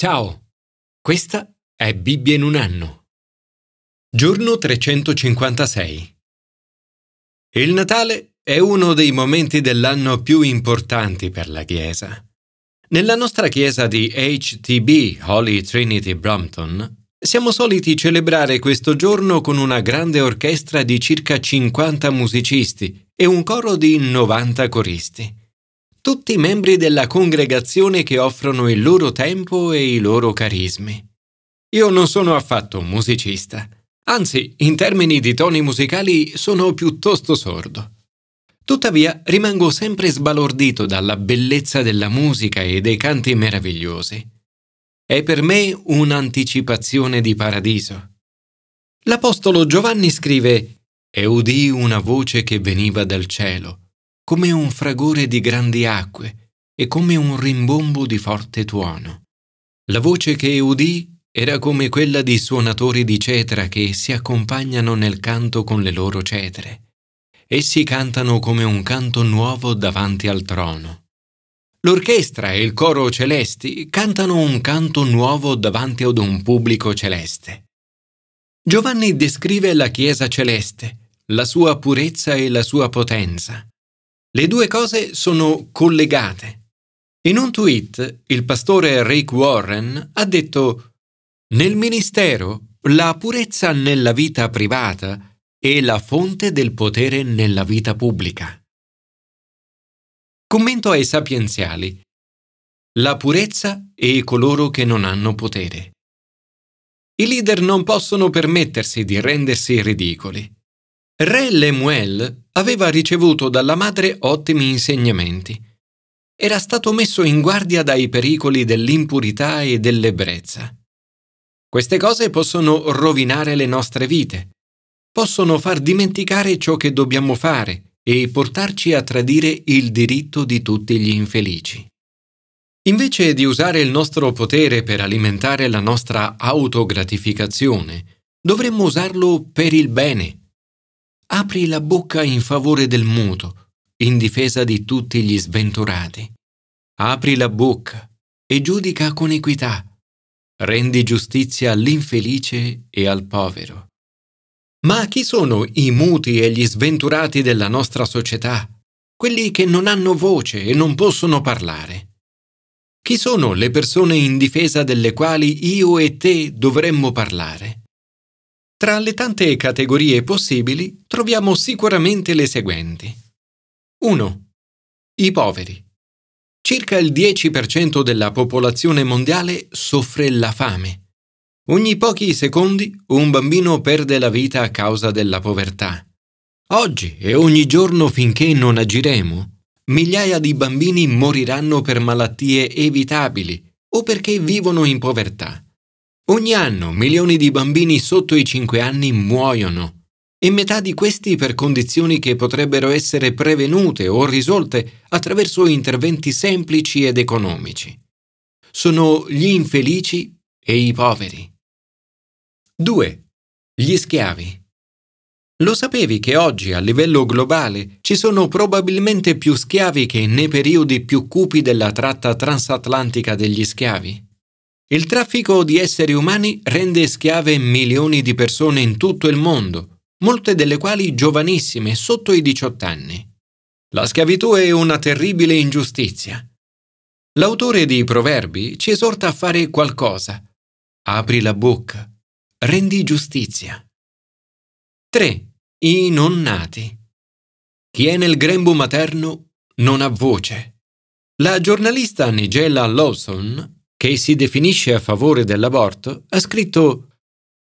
Ciao, questa è Bibbia in un anno. Giorno 356. Il Natale è uno dei momenti dell'anno più importanti per la Chiesa. Nella nostra chiesa di HTB Holy Trinity Brompton siamo soliti celebrare questo giorno con una grande orchestra di circa 50 musicisti e un coro di 90 coristi. Tutti membri della congregazione che offrono il loro tempo e i loro carismi. Io non sono affatto un musicista, anzi, in termini di toni musicali sono piuttosto sordo. Tuttavia rimango sempre sbalordito dalla bellezza della musica e dei canti meravigliosi. È per me un'anticipazione di paradiso. L'Apostolo Giovanni scrive E udì una voce che veniva dal cielo, come un fragore di grandi acque e come un rimbombo di forte tuono. La voce che udì era come quella di suonatori di cetra che si accompagnano nel canto con le loro cetre. Essi cantano come un canto nuovo davanti al trono. L'orchestra e il coro celesti cantano un canto nuovo davanti ad un pubblico celeste. Giovanni descrive la Chiesa celeste, la sua purezza e la sua potenza. Le due cose sono collegate. In un tweet il pastore Rick Warren ha detto Nel ministero la purezza nella vita privata è la fonte del potere nella vita pubblica. Commento ai sapienziali. La purezza e coloro che non hanno potere. I leader non possono permettersi di rendersi ridicoli. Re Lemuel aveva ricevuto dalla madre ottimi insegnamenti. Era stato messo in guardia dai pericoli dell'impurità e dell'ebbrezza. Queste cose possono rovinare le nostre vite, possono far dimenticare ciò che dobbiamo fare e portarci a tradire il diritto di tutti gli infelici. Invece di usare il nostro potere per alimentare la nostra autogratificazione, dovremmo usarlo per il bene. Apri la bocca in favore del muto, in difesa di tutti gli sventurati. Apri la bocca e giudica con equità. Rendi giustizia all'infelice e al povero. Ma chi sono i muti e gli sventurati della nostra società? Quelli che non hanno voce e non possono parlare. Chi sono le persone in difesa delle quali io e te dovremmo parlare? Tra le tante categorie possibili troviamo sicuramente le seguenti. 1. I poveri. Circa il 10% della popolazione mondiale soffre la fame. Ogni pochi secondi un bambino perde la vita a causa della povertà. Oggi e ogni giorno finché non agiremo, migliaia di bambini moriranno per malattie evitabili o perché vivono in povertà. Ogni anno milioni di bambini sotto i 5 anni muoiono e metà di questi per condizioni che potrebbero essere prevenute o risolte attraverso interventi semplici ed economici. Sono gli infelici e i poveri. 2. Gli schiavi. Lo sapevi che oggi a livello globale ci sono probabilmente più schiavi che nei periodi più cupi della tratta transatlantica degli schiavi? Il traffico di esseri umani rende schiave milioni di persone in tutto il mondo, molte delle quali giovanissime, sotto i 18 anni. La schiavitù è una terribile ingiustizia. L'autore di Proverbi ci esorta a fare qualcosa. Apri la bocca rendi giustizia. 3. I non nati. Chi è nel grembo materno non ha voce. La giornalista Nigella Lawson, che si definisce a favore dell'aborto, ha scritto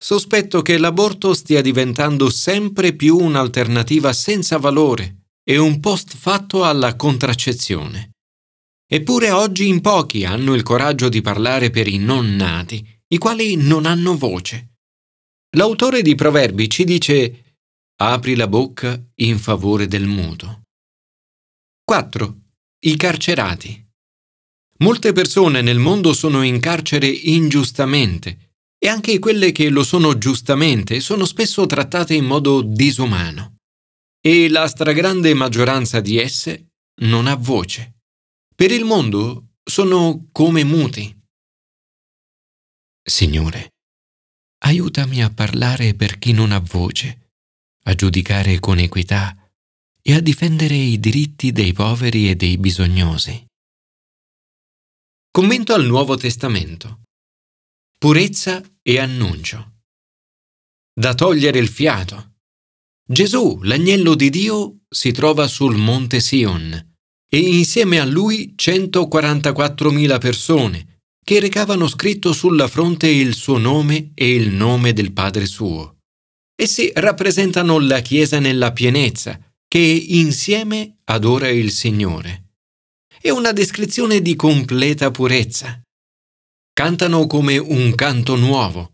Sospetto che l'aborto stia diventando sempre più un'alternativa senza valore e un post fatto alla contraccezione. Eppure oggi in pochi hanno il coraggio di parlare per i non nati, i quali non hanno voce. L'autore di Proverbi ci dice apri la bocca in favore del muto. 4. I carcerati. Molte persone nel mondo sono in carcere ingiustamente e anche quelle che lo sono giustamente sono spesso trattate in modo disumano. E la stragrande maggioranza di esse non ha voce. Per il mondo sono come muti. Signore, aiutami a parlare per chi non ha voce, a giudicare con equità e a difendere i diritti dei poveri e dei bisognosi. Commento al Nuovo Testamento. Purezza e annuncio. Da togliere il fiato. Gesù, l'agnello di Dio, si trova sul monte Sion e insieme a lui 144.000 persone che recavano scritto sulla fronte il suo nome e il nome del Padre suo. Essi rappresentano la Chiesa nella pienezza, che insieme adora il Signore. È una descrizione di completa purezza. Cantano come un canto nuovo.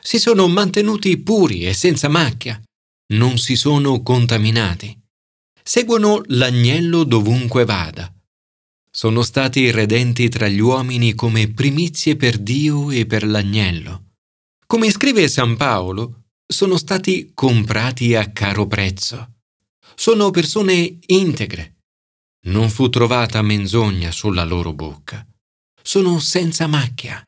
Si sono mantenuti puri e senza macchia. Non si sono contaminati. Seguono l'agnello dovunque vada. Sono stati redenti tra gli uomini come primizie per Dio e per l'agnello. Come scrive San Paolo, sono stati comprati a caro prezzo. Sono persone integre. Non fu trovata menzogna sulla loro bocca. Sono senza macchia.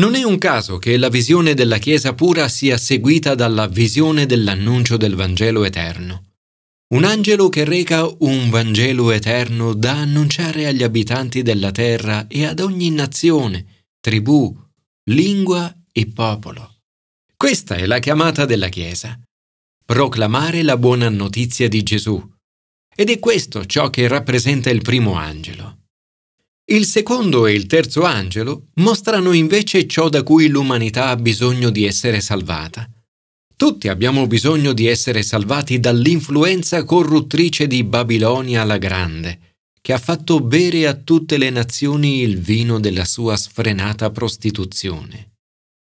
Non è un caso che la visione della Chiesa pura sia seguita dalla visione dell'annuncio del Vangelo eterno. Un angelo che reca un Vangelo eterno da annunciare agli abitanti della terra e ad ogni nazione, tribù, lingua e popolo. Questa è la chiamata della Chiesa proclamare la buona notizia di Gesù. Ed è questo ciò che rappresenta il primo angelo. Il secondo e il terzo angelo mostrano invece ciò da cui l'umanità ha bisogno di essere salvata. Tutti abbiamo bisogno di essere salvati dall'influenza corruttrice di Babilonia la Grande, che ha fatto bere a tutte le nazioni il vino della sua sfrenata prostituzione.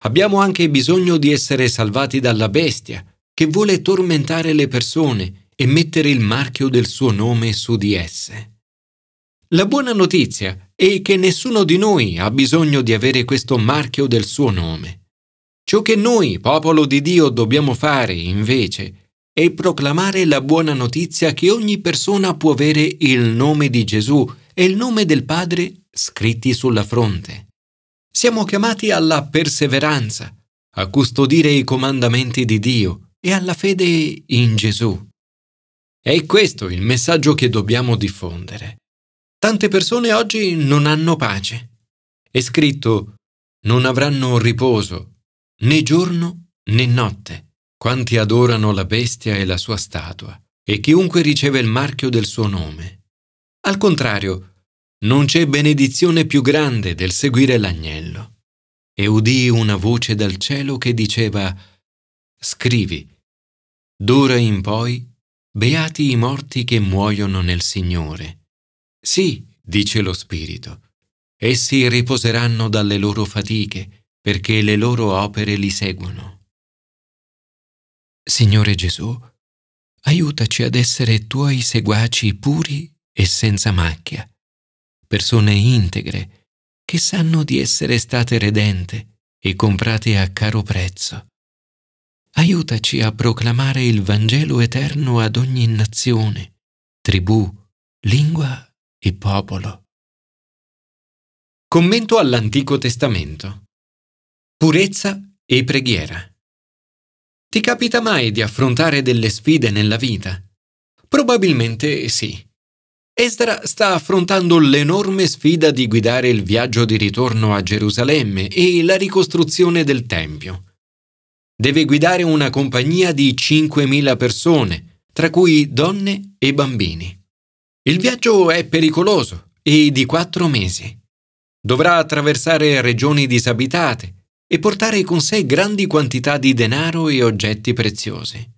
Abbiamo anche bisogno di essere salvati dalla bestia, che vuole tormentare le persone e mettere il marchio del suo nome su di esse. La buona notizia è che nessuno di noi ha bisogno di avere questo marchio del suo nome. Ciò che noi, popolo di Dio, dobbiamo fare, invece, è proclamare la buona notizia che ogni persona può avere il nome di Gesù e il nome del Padre scritti sulla fronte. Siamo chiamati alla perseveranza, a custodire i comandamenti di Dio e alla fede in Gesù. È questo il messaggio che dobbiamo diffondere. Tante persone oggi non hanno pace. È scritto non avranno riposo né giorno né notte, quanti adorano la bestia e la sua statua, e chiunque riceve il marchio del suo nome. Al contrario, non c'è benedizione più grande del seguire l'agnello. E udii una voce dal cielo che diceva Scrivi, D'ora in poi, beati i morti che muoiono nel Signore. Sì, dice lo Spirito, essi riposeranno dalle loro fatiche, perché le loro opere li seguono. Signore Gesù, aiutaci ad essere tuoi seguaci puri e senza macchia, persone integre che sanno di essere state redente e comprate a caro prezzo aiutaci a proclamare il Vangelo eterno ad ogni nazione, tribù, lingua e popolo. Commento all'Antico Testamento. Purezza e preghiera. Ti capita mai di affrontare delle sfide nella vita? Probabilmente sì. Esdra sta affrontando l'enorme sfida di guidare il viaggio di ritorno a Gerusalemme e la ricostruzione del Tempio deve guidare una compagnia di 5.000 persone, tra cui donne e bambini. Il viaggio è pericoloso e di quattro mesi. Dovrà attraversare regioni disabitate e portare con sé grandi quantità di denaro e oggetti preziosi.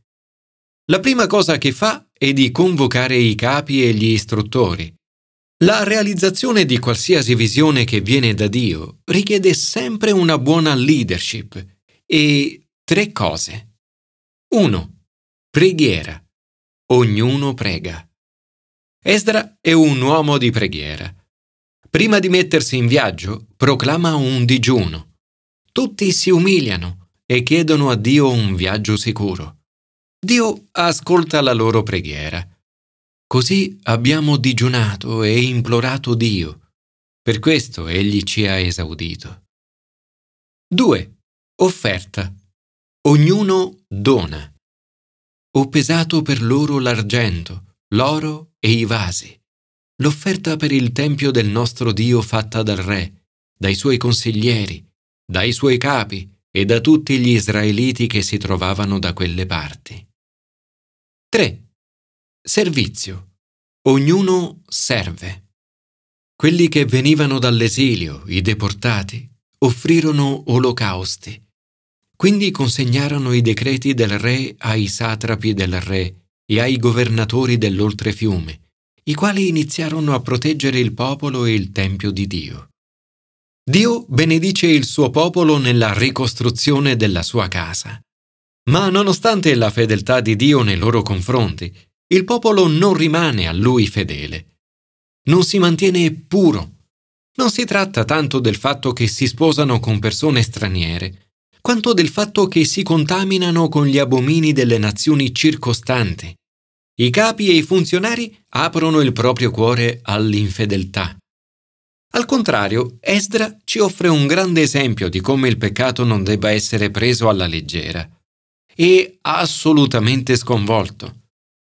La prima cosa che fa è di convocare i capi e gli istruttori. La realizzazione di qualsiasi visione che viene da Dio richiede sempre una buona leadership e Tre cose. 1. Preghiera. Ognuno prega. Esdra è un uomo di preghiera. Prima di mettersi in viaggio, proclama un digiuno. Tutti si umiliano e chiedono a Dio un viaggio sicuro. Dio ascolta la loro preghiera. Così abbiamo digiunato e implorato Dio. Per questo Egli ci ha esaudito. 2. Offerta. Ognuno dona. Ho pesato per loro l'argento, l'oro e i vasi. L'offerta per il tempio del nostro Dio fatta dal re, dai suoi consiglieri, dai suoi capi e da tutti gli israeliti che si trovavano da quelle parti. 3. Servizio. Ognuno serve. Quelli che venivano dall'esilio, i deportati, offrirono olocausti. Quindi consegnarono i decreti del re ai satrapi del re e ai governatori dell'oltrefiume, i quali iniziarono a proteggere il popolo e il tempio di Dio. Dio benedice il suo popolo nella ricostruzione della sua casa. Ma nonostante la fedeltà di Dio nei loro confronti, il popolo non rimane a lui fedele. Non si mantiene puro. Non si tratta tanto del fatto che si sposano con persone straniere, quanto del fatto che si contaminano con gli abomini delle nazioni circostanti. I capi e i funzionari aprono il proprio cuore all'infedeltà. Al contrario, Esdra ci offre un grande esempio di come il peccato non debba essere preso alla leggera e assolutamente sconvolto.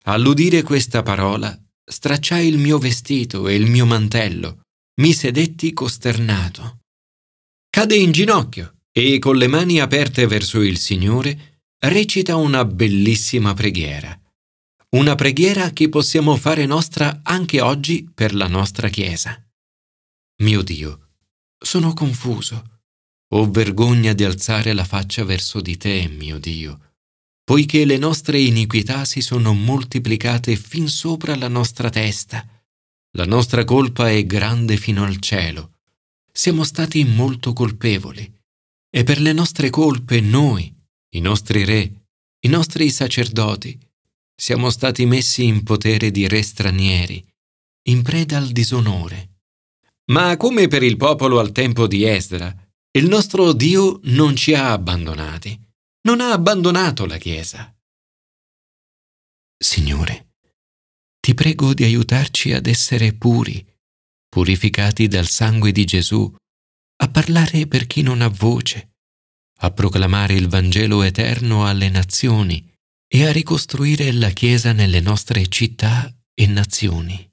All'udire questa parola, stracciai il mio vestito e il mio mantello, mi sedetti costernato. Cade in ginocchio e con le mani aperte verso il Signore recita una bellissima preghiera. Una preghiera che possiamo fare nostra anche oggi per la nostra Chiesa. Mio Dio, sono confuso. Ho vergogna di alzare la faccia verso di te, mio Dio poiché le nostre iniquità si sono moltiplicate fin sopra la nostra testa. La nostra colpa è grande fino al cielo. Siamo stati molto colpevoli. E per le nostre colpe noi, i nostri re, i nostri sacerdoti, siamo stati messi in potere di re stranieri, in preda al disonore. Ma come per il popolo al tempo di Esdra, il nostro Dio non ci ha abbandonati non ha abbandonato la Chiesa. Signore, ti prego di aiutarci ad essere puri, purificati dal sangue di Gesù, a parlare per chi non ha voce, a proclamare il Vangelo eterno alle nazioni e a ricostruire la Chiesa nelle nostre città e nazioni.